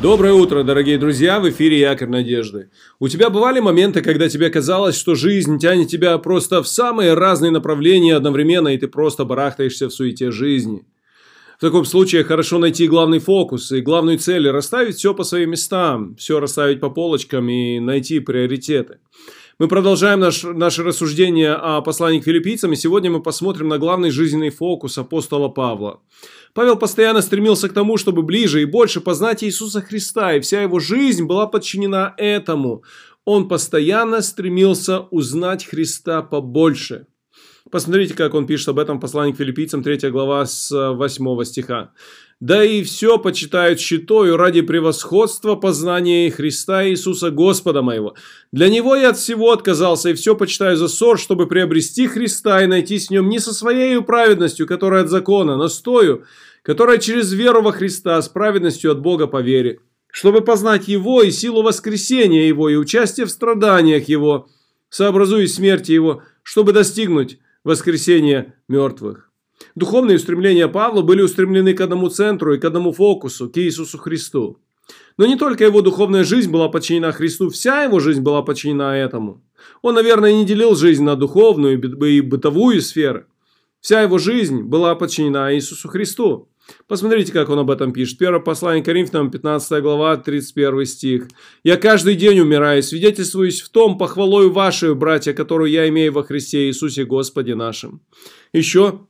Доброе утро, дорогие друзья, в эфире Якорь Надежды. У тебя бывали моменты, когда тебе казалось, что жизнь тянет тебя просто в самые разные направления одновременно, и ты просто барахтаешься в суете жизни? В таком случае хорошо найти главный фокус и главную цель, расставить все по своим местам, все расставить по полочкам и найти приоритеты. Мы продолжаем наш, наше рассуждение о послании к филиппийцам, и сегодня мы посмотрим на главный жизненный фокус апостола Павла. Павел постоянно стремился к тому, чтобы ближе и больше познать Иисуса Христа, и вся его жизнь была подчинена этому. Он постоянно стремился узнать Христа побольше. Посмотрите, как он пишет об этом в послании к филиппийцам, 3 глава с 8 стиха. «Да и все почитают щитою ради превосходства познания Христа Иисуса Господа моего. Для Него я от всего отказался, и все почитаю за ссор, чтобы приобрести Христа и найти с Нем не со своей праведностью, которая от закона, но с тою, которая через веру во Христа с праведностью от Бога по вере, чтобы познать Его и силу воскресения Его и участие в страданиях Его, сообразуясь смерти Его, чтобы достигнуть воскресения мертвых. Духовные устремления Павла были устремлены к одному центру и к одному фокусу, к Иисусу Христу. Но не только его духовная жизнь была подчинена Христу, вся его жизнь была подчинена этому. Он, наверное, не делил жизнь на духовную и бытовую сферы. Вся его жизнь была подчинена Иисусу Христу. Посмотрите, как он об этом пишет. Первое послание Коринфянам, 15 глава, 31 стих. «Я каждый день умираю, свидетельствуюсь в том похвалою вашей, братья, которую я имею во Христе Иисусе Господе нашим». Еще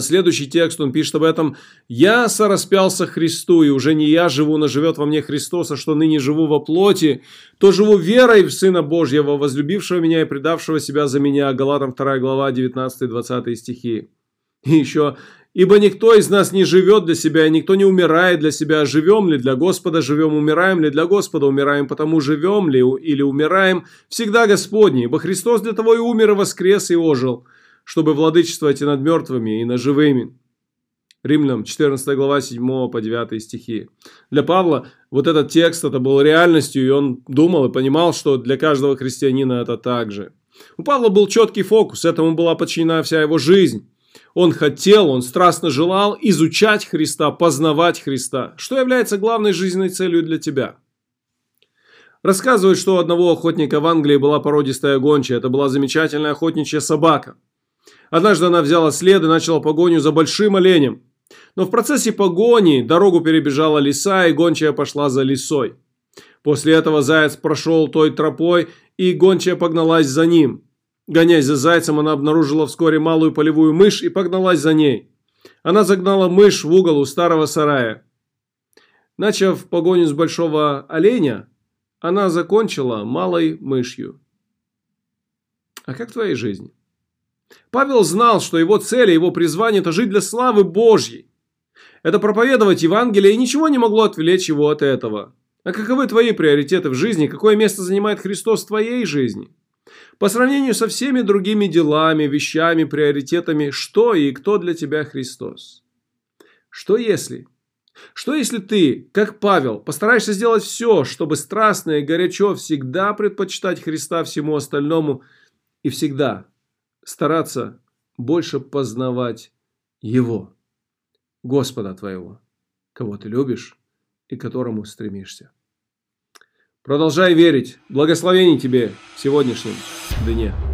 следующий текст, он пишет об этом. «Я сораспялся Христу, и уже не я живу, но живет во мне Христос, а что ныне живу во плоти, то живу верой в Сына Божьего, возлюбившего меня и предавшего себя за меня». Галатам 2 глава, 19-20 стихи. И еще «Ибо никто из нас не живет для себя, и никто не умирает для себя. Живем ли для Господа, живем, умираем ли для Господа, умираем, потому живем ли или умираем, всегда Господний. Ибо Христос для того и умер, и воскрес, и ожил» чтобы владычествовать и над мертвыми, и над живыми. Римлянам 14 глава 7 по 9 стихи. Для Павла вот этот текст это был реальностью, и он думал и понимал, что для каждого христианина это так же. У Павла был четкий фокус, этому была подчинена вся его жизнь. Он хотел, он страстно желал изучать Христа, познавать Христа, что является главной жизненной целью для тебя. Рассказывают, что у одного охотника в Англии была породистая гончая. Это была замечательная охотничья собака. Однажды она взяла след и начала погоню за большим оленем. Но в процессе погони дорогу перебежала лиса, и гончая пошла за лисой. После этого заяц прошел той тропой, и гончая погналась за ним. Гоняясь за зайцем, она обнаружила вскоре малую полевую мышь и погналась за ней. Она загнала мышь в угол у старого сарая. Начав погоню с большого оленя, она закончила малой мышью. А как в твоей жизни? Павел знал, что его цель и его призвание – это жить для славы Божьей. Это проповедовать Евангелие, и ничего не могло отвлечь его от этого. А каковы твои приоритеты в жизни? Какое место занимает Христос в твоей жизни? По сравнению со всеми другими делами, вещами, приоритетами, что и кто для тебя Христос? Что если? Что если ты, как Павел, постараешься сделать все, чтобы страстно и горячо всегда предпочитать Христа всему остальному и всегда стараться больше познавать Его, Господа твоего, кого ты любишь и к которому стремишься. Продолжай верить. Благословений тебе в сегодняшнем дне.